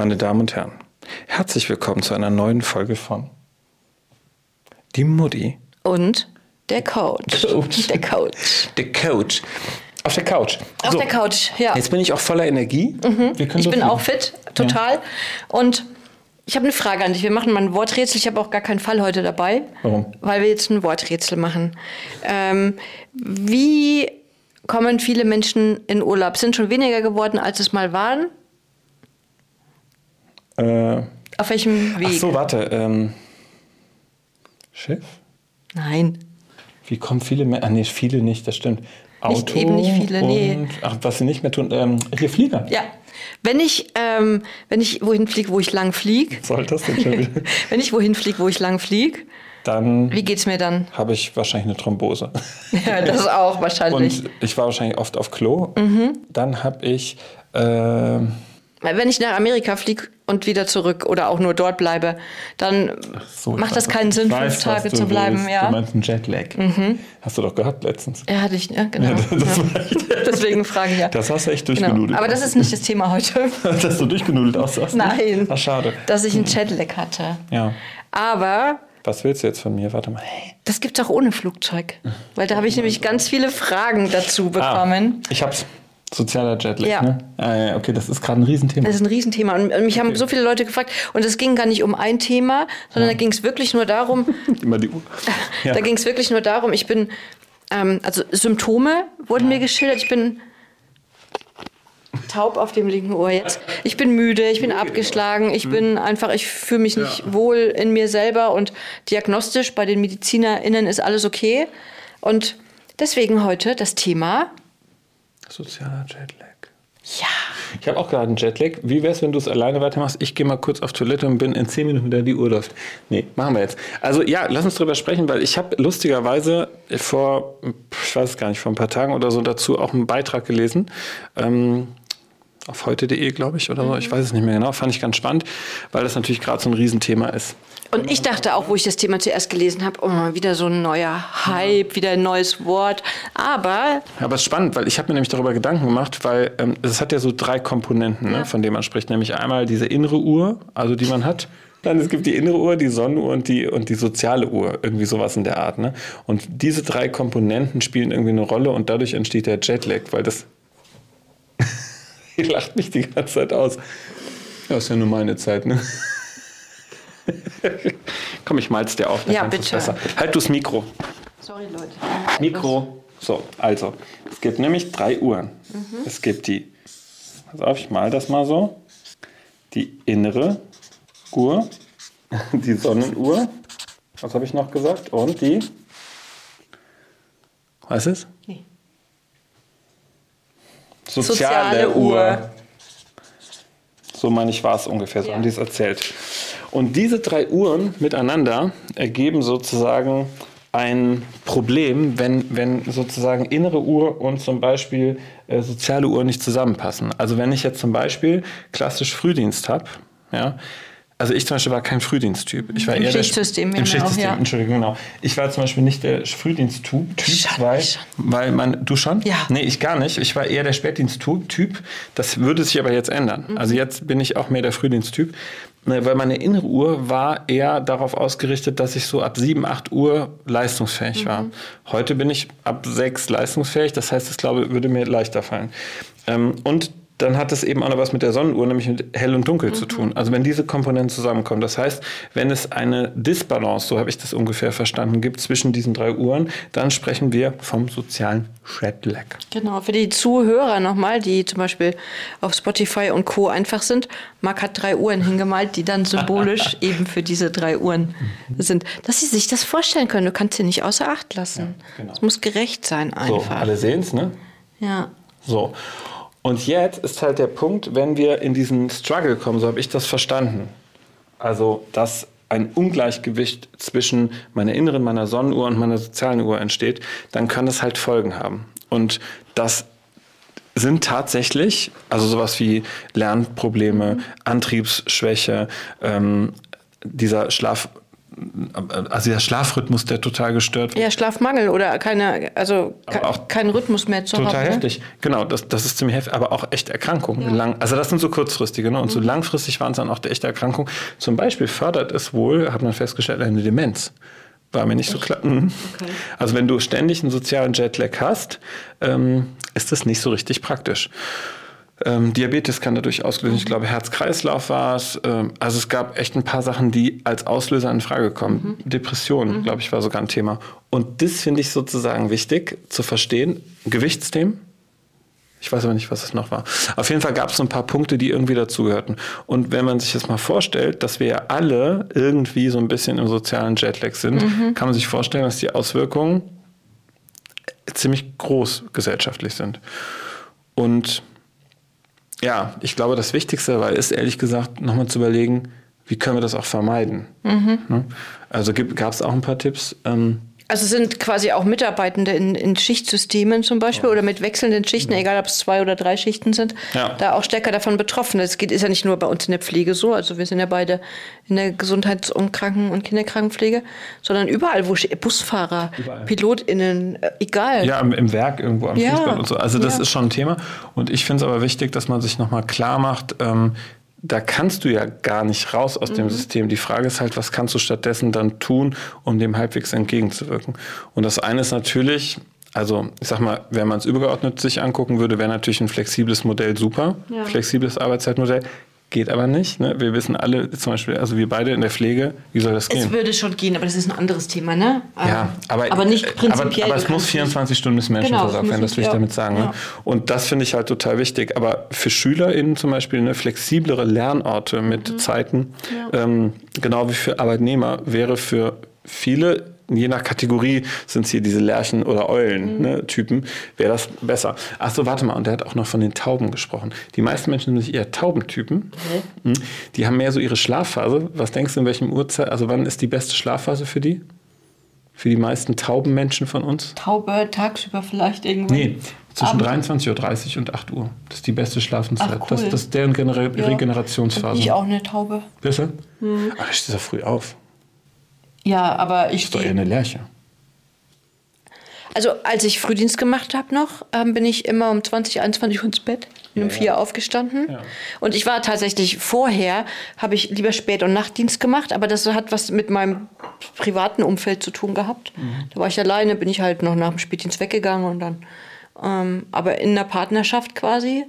Meine Damen und Herren, herzlich willkommen zu einer neuen Folge von Die Mutti. Und der Coach. Coach. Der Coach. Der Coach. Auf der Couch. Auf der Couch, ja. Jetzt bin ich auch voller Energie. Können Ich bin auch fit, total. Und ich habe eine Frage an dich. Wir machen mal ein Worträtsel. Ich habe auch gar keinen Fall heute dabei. Warum? Weil wir jetzt ein Worträtsel machen. Ähm, wie kommen viele Menschen in Urlaub? Sind schon weniger geworden, als es mal waren? Äh, Auf welchem Weg? ach so, warte. Ähm, Schiff? Nein. Wie kommen viele mehr? Ah, nee, viele nicht, das stimmt. Nicht- eben nicht viele, nee. und, Ach, was sie nicht mehr tun. Ähm, hier Flieger. Ja. Wenn ich, ähm, wenn ich wohin fliege, wo ich lang fliege, soll das denn schon wieder? wenn ich wohin fliege, wo ich lang fliege, Dann wie geht's mir dann? habe ich wahrscheinlich eine Thrombose. Ja, das auch wahrscheinlich. Und ich war wahrscheinlich oft auf Klo. Mhm. Dann habe ich. Weil Wenn ich nach Amerika fliege und wieder zurück oder auch nur dort bleibe, dann so, macht das keinen Sinn, weiß, fünf Tage du zu bleiben. willst. Du Ja, Mhm. meinst einen Jetlag. Hast du doch gehabt letztens. ja hatte ich, ja, genau. das ja. war echt- Deswegen fragen ja. Das hast du echt Genau. durchgenudelt. Aber das ist nicht das Thema heute, Dass du durchgenudelt aussahst. Nein. Ach, schade. dass ich einen Jetlag hatte. Ja. Aber Was willst du jetzt von mir? Warte mal. Hey. das gibt es auch ohne Flugzeug. Weil da habe ich nämlich ganz viele Fragen dazu Ah, bekommen. ich hab's. Sozialer Jetlag, Ja. ne? Ah, ja, okay, das ist gerade ein Riesenthema. Das ist ein Riesenthema. Und mich haben so viele Leute gefragt. Und es ging gar nicht um ein Thema, sondern da ging es wirklich nur darum, Immer die Uhr. Ja. Da ging es wirklich nur darum, ich bin, ähm, also Symptome wurden mir geschildert. Ich bin taub auf dem linken Ohr jetzt. Ich bin müde, ich bin abgeschlagen, ich bin einfach, ich fühle mich nicht wohl in mir selber und diagnostisch bei den MedizinerInnen ist alles okay. Und deswegen heute das Thema, Sozialer Jetlag. ja, Ich habe auch gerade einen Jetlag. Wie wär's, wenn du es alleine weitermachst? Ich gehe mal kurz auf Toilette und bin in 10 Minuten wieder die Uhr läuft. Nee, machen wir jetzt. Also ja, lass uns drüber sprechen, weil ich habe lustigerweise vor, ich weiß es gar nicht, vor ein paar Tagen oder so dazu auch einen Beitrag gelesen. Ähm, auf heute.de, glaube ich, oder so. Ich weiß es nicht mehr genau. Fand ich ganz spannend, weil das natürlich gerade so ein Riesenthema ist. Und ich dachte auch, wo ich das Thema zuerst gelesen habe, oh, wieder so ein neuer Hype, wieder ein neues Wort. Aber Ja, aber es ist spannend, weil ich habe mir nämlich darüber Gedanken gemacht, weil ähm, es hat ja so drei Komponenten, ne, von denen man spricht. Nämlich einmal diese innere Uhr, also die man hat. Dann es gibt die innere Uhr, die Sonnenuhr und die, und die soziale Uhr, irgendwie sowas in der Art. Ne? Und diese drei Komponenten spielen irgendwie eine Rolle und dadurch entsteht der Jetlag, weil das. Ihr lacht mich die ganze Zeit aus. Ja, ist ja nur meine Zeit, ne? Komm, ich mal's dir auf. dann Ja, bitte. Besser. Halt du's Mikro. sorry Leute. Mikro. So, also, es gibt nämlich drei Uhren. Es gibt die, pass auf, ich mal das mal so, die innere Uhr, die Sonnenuhr, was habe ich noch gesagt, und die, was ist? Nee. Soziale, Soziale Uhr. Uhr. So meine ich, war es ungefähr, so Ja. haben die es erzählt. Und diese drei Uhren miteinander ergeben sozusagen ein Problem, wenn, wenn sozusagen innere Uhr und zum Beispiel äh, soziale Uhr nicht zusammenpassen. Also wenn ich jetzt zum Beispiel klassisch Frühdienst habe, ja, also ich zum Beispiel war kein Frühdiensttyp. Ich war Im eher der- Schichtsystem, Im ja, Schichtsystem, auch, ja. Entschuldigung, genau. Ich war zum Beispiel nicht der Frühdiensttyp, Typ, weil, schon. weil man, du schon? Ja. Nee, ich gar nicht. Ich war eher der Spätdiensttyp. Das würde sich aber jetzt ändern. Mhm. Also jetzt bin ich auch mehr der Frühdiensttyp. Ne, Weil meine innere Uhr war eher darauf ausgerichtet, dass ich so ab 7, 8 Uhr leistungsfähig war. Mhm. Heute bin ich ab 6 leistungsfähig. Das heißt, das glaube würde mir leichter fallen. Ähm, Und dann hat es eben auch noch was mit der Sonnenuhr, nämlich mit hell und dunkel zu tun. Also wenn diese Komponenten zusammenkommen. Das heißt, wenn es eine Disbalance, so habe ich das ungefähr verstanden, gibt zwischen diesen drei Uhren, dann sprechen wir vom sozialen Jetlag. Genau, für die Zuhörer nochmal, die zum Beispiel auf Spotify und Co. einfach sind. Marc hat drei Uhren hingemalt, die dann symbolisch eben für diese drei Uhren sind. Dass sie sich das vorstellen können. Du kannst sie nicht außer Acht lassen. Es genau. muss gerecht sein So, einfach. alle sehen es, ne? ja. So. Und jetzt ist halt der Punkt, wenn wir in diesen Struggle kommen, so habe ich das verstanden. Also, dass ein Ungleichgewicht zwischen meiner inneren, meiner Sonnenuhr und meiner sozialen Uhr entsteht, dann kann das halt Folgen haben. Und das sind tatsächlich, also sowas wie Lernprobleme, Antriebsschwäche, ähm, dieser Schlaf, also der Schlafrhythmus, der total gestört wird. Ja, Schlafmangel oder keine, also auch kein Rhythmus mehr zu Total haben, ne? heftig, genau, das, das ist ziemlich heftig, aber auch echte Erkrankungen. Ja. Lang, also das sind so kurzfristige, ne? und mhm. so langfristig waren es dann auch echte Erkrankungen. Zum Beispiel fördert es wohl, hat man festgestellt, eine Demenz. War mir nicht Echt? so klar. Mhm. Okay. Also wenn du ständig einen sozialen Jetlag hast, ähm, ist das nicht so richtig praktisch. Ähm, Diabetes kann dadurch auslösen. Ich glaube, Herz-Kreislauf war es. Ähm, also es gab echt ein paar Sachen, die als Auslöser in Frage kommen. Mhm. Depression, mhm. glaube ich, war sogar ein Thema. Und das finde ich sozusagen wichtig zu verstehen. Gewichtsthemen. Ich weiß aber nicht, was es noch war. Auf jeden Fall gab es so ein paar Punkte, die irgendwie dazugehörten. Und wenn man sich jetzt mal vorstellt, dass wir ja alle irgendwie so ein bisschen im sozialen Jetlag sind, mhm. kann man sich vorstellen, dass die Auswirkungen ziemlich groß gesellschaftlich sind. Und ja, ich glaube, das Wichtigste dabei ist, ehrlich gesagt, nochmal zu überlegen, wie können wir das auch vermeiden. Mhm. Ne? Also gab es auch ein paar Tipps. Ähm, also sind quasi auch Mitarbeitende in, in Schichtsystemen zum Beispiel ja. oder mit wechselnden Schichten, egal ob es zwei oder drei Schichten sind, ja. da auch stärker davon betroffen. Das geht, ist ja nicht nur bei uns in der Pflege so, also wir sind ja beide in der Gesundheits- und Kranken- und Kinderkrankenpflege, sondern überall, wo Busfahrer, überall. PilotInnen, äh, egal. Ja, im, im, Werk irgendwo am ja. Fußball und so. Also das ist schon ein Thema. Und ich finde es aber wichtig, dass man sich nochmal klar macht, ähm, da kannst du ja gar nicht raus aus mhm. dem System. Die Frage ist halt, was kannst du stattdessen dann tun, um dem halbwegs entgegenzuwirken? Und das eine ist natürlich, also ich sag mal, wenn man es übergeordnet sich angucken würde, wäre natürlich ein flexibles Modell super, ja. flexibles Arbeitszeitmodell. Geht aber nicht. Ne? Wir wissen alle, zum Beispiel, also wir beide in der Pflege, wie soll das gehen? Es würde schon gehen, aber das ist ein anderes Thema, ne? Ja, aber, aber nicht prinzipiell. Aber, aber es muss 24 Stunden des Menschen genau, werden, das will ich damit sagen. Ne? Ja. Ne? Und das finde ich halt total wichtig. Aber für SchülerInnen zum Beispiel eine flexiblere Lernorte mit mhm. Zeiten, ja. ähm, genau wie für Arbeitnehmer, wäre für viele je nach Kategorie sind es hier diese Lerchen- oder Eulen-Typen, mhm. ne, wäre das besser. Ach so, warte mal, und der hat auch noch von den Tauben gesprochen. Die meisten Menschen sind eher Taubentypen. Mhm. Die haben mehr so ihre Schlafphase. Was denkst du, in welchem Uhrzeit, also wann ist die beste Schlafphase für die? Für die meisten Taubenmenschen von uns? Taube tagsüber vielleicht irgendwann? Nee, zwischen 23.30 Uhr und 8 Uhr. Das ist die beste Schlafenszeit. Ach, cool. das, das, ist deren Genera ja. Regenerationsphase. ich auch eine Taube. Besser? Mhm. Ach, ich stehe so früh auf. Ja, aber ich. Das ist doch eher eine Lerche. Also als ich Frühdienst gemacht habe noch, ähm, bin ich immer um 20, 21 Uhr ins Bett, um ja, vier ja. aufgestanden. Ja. Und ich war tatsächlich vorher, habe ich lieber Spät- und Nachtdienst gemacht, aber das hat was mit meinem privaten Umfeld zu tun gehabt. Mhm. Da war ich alleine, bin ich halt noch nach dem Spätdienst weggegangen und dann. Ähm, aber in der Partnerschaft quasi,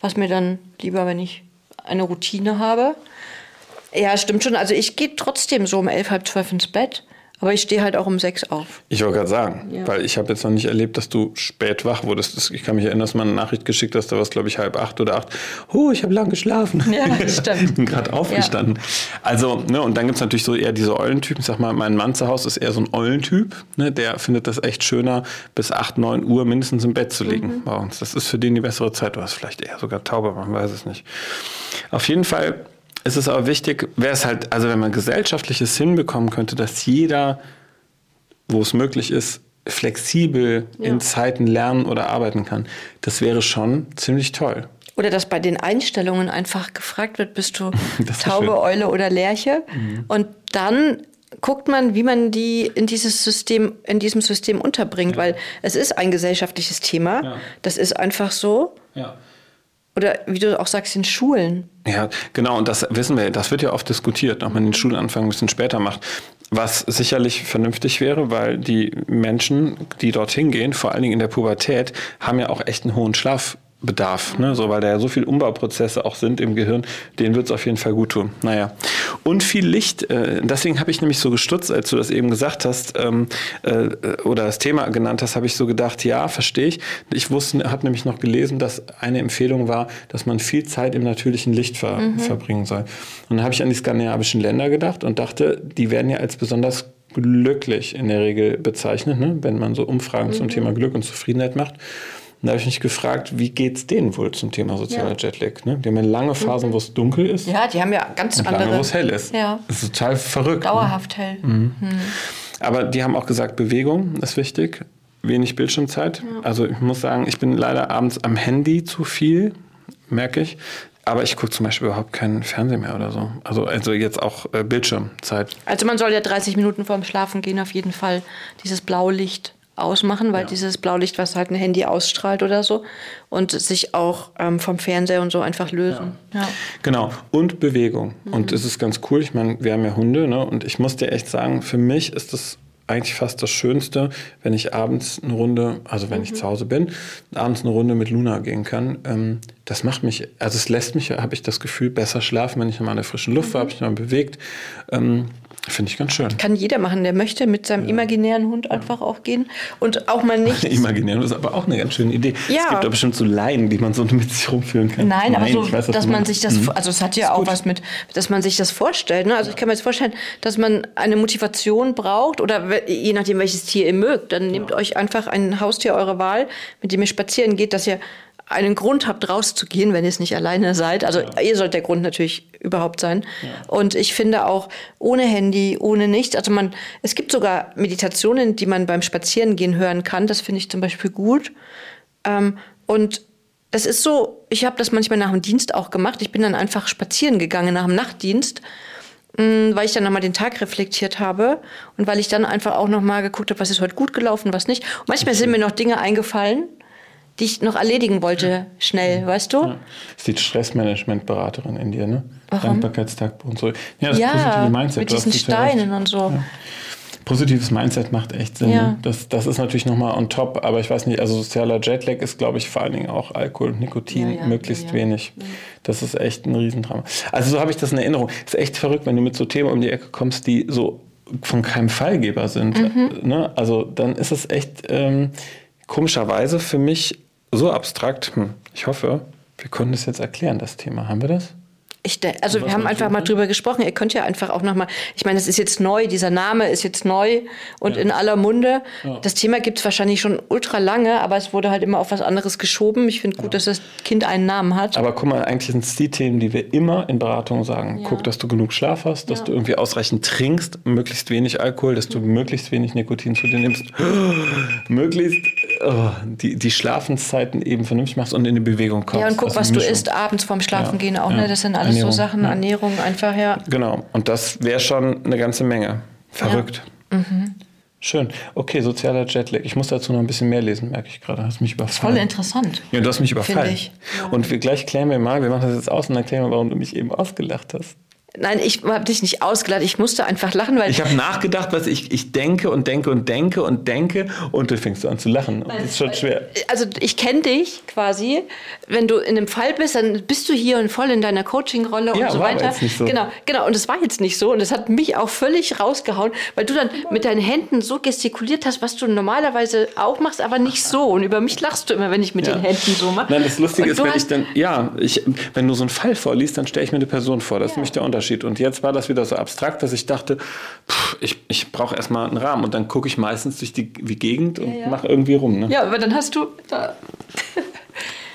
was mir dann lieber, wenn ich eine Routine habe. Ja, stimmt schon. Also ich gehe trotzdem so um elf, halb zwölf ins Bett. Aber ich stehe halt auch um sechs auf. Ich wollte gerade sagen, ja. weil ich habe jetzt noch nicht erlebt, dass du spät wach wurdest. Ich kann mich erinnern, dass man eine Nachricht geschickt hast, da war es, glaube ich, halb acht oder acht. Oh, ich habe lang geschlafen. Ja, stimmt. bin gerade aufgestanden. Ja. Also, ne, und dann gibt es natürlich so eher diese Eulentypen. Ich sag mal, mein Mann zu Hause ist eher so ein Eulentyp. Ne, der findet das echt schöner, bis acht, neun Uhr mindestens im Bett zu liegen mhm. bei uns. Das ist für den die bessere Zeit. Du hast vielleicht eher sogar Taube, man weiß es nicht. Auf jeden Fall es ist aber wichtig, wäre es halt, also wenn man gesellschaftliches hinbekommen könnte, dass jeder, wo es möglich ist, flexibel ja. in Zeiten lernen oder arbeiten kann, das wäre schon ziemlich toll. Oder dass bei den Einstellungen einfach gefragt wird, bist du Taube, schön. Eule oder Lerche? Mhm. Und dann guckt man, wie man die in dieses System, in diesem System unterbringt, ja. weil es ist ein gesellschaftliches Thema. Ja. Das ist einfach so. Ja. Oder wie du auch sagst, in Schulen. Ja, genau. Und das wissen wir, das wird ja oft diskutiert, ob man den Schulanfang ein bisschen später macht. Was sicherlich vernünftig wäre, weil die Menschen, die dorthin gehen, vor allen Dingen in der Pubertät, haben ja auch echt einen hohen Schlaf. Bedarf, ne? so, weil da ja so viele Umbauprozesse auch sind im Gehirn, denen wird es auf jeden Fall gut tun. Naja. Und viel Licht, äh, deswegen habe ich nämlich so gestutzt, als du das eben gesagt hast ähm, äh, oder das Thema genannt hast, habe ich so gedacht, ja, verstehe ich. Ich wusste, habe nämlich noch gelesen, dass eine Empfehlung war, dass man viel Zeit im natürlichen Licht ver mhm. verbringen soll. Und dann habe ich an die skandinavischen Länder gedacht und dachte, die werden ja als besonders glücklich in der Regel bezeichnet, ne? wenn man so Umfragen mhm. zum Thema Glück und Zufriedenheit macht. Und da habe ich mich gefragt, wie geht es denen wohl zum Thema sozialer ja. Jetlag? Ne? Die haben ja lange Phasen, mhm. wo es dunkel ist. Ja, die haben ja ganz und andere. Lange, wo es hell ist. Ja. Das ist total verrückt. Ne? Dauerhaft ne? hell. Mhm. Mhm. Aber die haben auch gesagt, Bewegung ist wichtig, wenig Bildschirmzeit. Ja. Also ich muss sagen, ich bin leider abends am Handy zu viel, merke ich. aber ich gucke zum Beispiel überhaupt keinen Fernsehen mehr oder so. Also, also jetzt auch äh, Bildschirmzeit. Also man soll ja 30 Minuten vorm Schlafen gehen auf jeden Fall dieses Blaulicht ausmachen, weil ja. dieses Blaulicht, was halt ein Handy ausstrahlt oder so, und sich auch ähm, vom Fernseher und so einfach lösen. Ja. Ja. Genau, und Bewegung. Mhm. Und es ist ganz cool, ich meine, wir haben ja Hunde, ne? und ich muss dir echt sagen, für mich ist das eigentlich fast das Schönste, wenn ich abends eine Runde, also wenn mhm. ich zu Hause bin, abends eine Runde mit Luna gehen kann. Ähm, das macht mich, also es lässt mich, habe ich das Gefühl, besser schlafen, wenn ich nochmal in der frischen Luft war, mhm. habe ich nochmal bewegt. Ähm, Finde ich ganz schön. Kann jeder machen, der möchte, mit seinem ja. imaginären Hund einfach auch gehen. Und auch mal nicht. Imaginären ist aber auch eine ganz schöne Idee. Ja. Es gibt doch bestimmt so Laien, die man so mit sich rumführen kann. Nein, aber so, weiß, dass man sich das, mhm. also es hat ja auch gut. was mit, dass man sich das vorstellt. Ne? Also ich kann mir jetzt vorstellen, dass man eine Motivation braucht oder je nachdem, welches Tier ihr mögt, dann nehmt ja. euch einfach ein Haustier eurer Wahl, mit dem ihr spazieren geht, dass ihr einen Grund habt, rauszugehen, wenn ihr es nicht alleine seid. Also ja. ihr sollt der Grund natürlich überhaupt sein. Ja. Und ich finde auch ohne Handy, ohne nichts. Also man, es gibt sogar Meditationen, die man beim Spazierengehen hören kann. Das finde ich zum Beispiel gut. Ähm, und das ist so, ich habe das manchmal nach dem Dienst auch gemacht. Ich bin dann einfach spazieren gegangen nach dem Nachtdienst, mm, weil ich dann nochmal den Tag reflektiert habe und weil ich dann einfach auch nochmal geguckt habe, was ist heute gut gelaufen, was nicht. Und manchmal sind mir noch Dinge eingefallen, die ich noch erledigen wollte, schnell, weißt du? Ja. Das ist die Stressmanagement-Beraterin in dir, ne? Warum? Dankbarkeitstagebuch und so. Ja, das ja, positive Mindset. Mit diesen Steinen und so. Ja. Positives Mindset macht echt Sinn. Ja. Ne? Das, das ist natürlich nochmal on top, aber ich weiß nicht, also sozialer Jetlag ist, glaube ich, vor allen Dingen auch Alkohol und Nikotin, ja, ja, möglichst wenig. Das ist echt ein Riesendrama. Also so habe ich das in Erinnerung. Ist echt verrückt, wenn du mit so Themen um die Ecke kommst, die so von keinem Fallgeber sind. Mhm. Ne? Also dann ist es echt ähm, komischerweise für mich so abstrakt. Hm, ich hoffe, wir können das jetzt erklären, das Thema. Haben wir das? Ich, also wir haben einfach mal drüber gesprochen. Ihr könnt ja einfach auch noch mal. Ich meine, es ist jetzt neu. Dieser Name ist jetzt neu und ja. in aller Munde. Ja. Das Thema gibt es wahrscheinlich schon ultra lange, aber es wurde halt immer auf was anderes geschoben. Ich finde gut, ja. dass das Kind einen Namen hat. Aber guck mal, eigentlich sind es die Themen, die wir immer in Beratungen sagen. Guck, dass du genug Schlaf hast, dass du irgendwie ausreichend trinkst, möglichst wenig Alkohol, dass du möglichst wenig Nikotin zu dir nimmst, möglichst oh, die, die Schlafenszeiten eben vernünftig machst und in die Bewegung kommst. Ja, und guck, was du isst abends vorm Schlafengehen auch. Ne? Das sind alles Ernährung. so Sachen, ja. Ernährung einfach, ja. Genau, und das wäre schon eine ganze Menge. Verrückt. Ja. Mhm. Schön. Okay, sozialer Jetlag. Ich muss dazu noch ein bisschen mehr lesen, merke ich gerade. Hast mich überfallen. Voll interessant. Ja, du hast mich überfallen. Ich. Ja. Und wir gleich klären wir mal, wir machen das jetzt aus und dann klären wir, warum du mich eben ausgelacht hast. Nein, ich habe dich nicht ausgeladen. Ich musste einfach lachen, weil ich habe nachgedacht, was ich ich denke und denke und denke und denke und du fängst an zu lachen. Nein, das ist schon schwer. Also ich kenne dich quasi. Wenn du in einem Fall bist, dann bist du hier und voll in deiner Coaching-Rolle ja, und so war weiter. Jetzt nicht so. Genau, genau. Und es war jetzt nicht so und es hat mich auch völlig rausgehauen, weil du dann mit deinen Händen so gestikuliert hast, was du normalerweise auch machst, aber nicht so. Und über mich lachst du immer, wenn ich mit ja. den Händen so mache. Nein, das Lustige ist, wenn ich dann ja, ich, wenn du so einen Fall vorliest, dann stelle ich mir eine Person vor. Das ja. ist nämlich der Unterschied. Unterschied. Und jetzt war das wieder so abstrakt, dass ich dachte, pff, ich, ich brauche erstmal einen Rahmen. Und dann gucke ich meistens durch die, die Gegend und ja, ja. mache irgendwie rum. Ne? Ja, aber dann hast du. Da.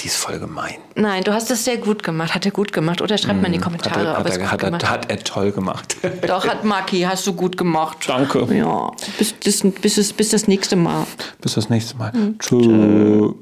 Die ist voll gemein. Nein, du hast es sehr gut gemacht. Hat er gut gemacht? Oder schreibt mm, mal in die. Kommentare, hat er, ob hat, er, hat, er, hat er toll gemacht. Doch, hat Maki, hast du gut gemacht. Danke. Ja, bis, bis, bis, bis das nächste Mal. Bis das nächste Mal. Mhm. Tschüss.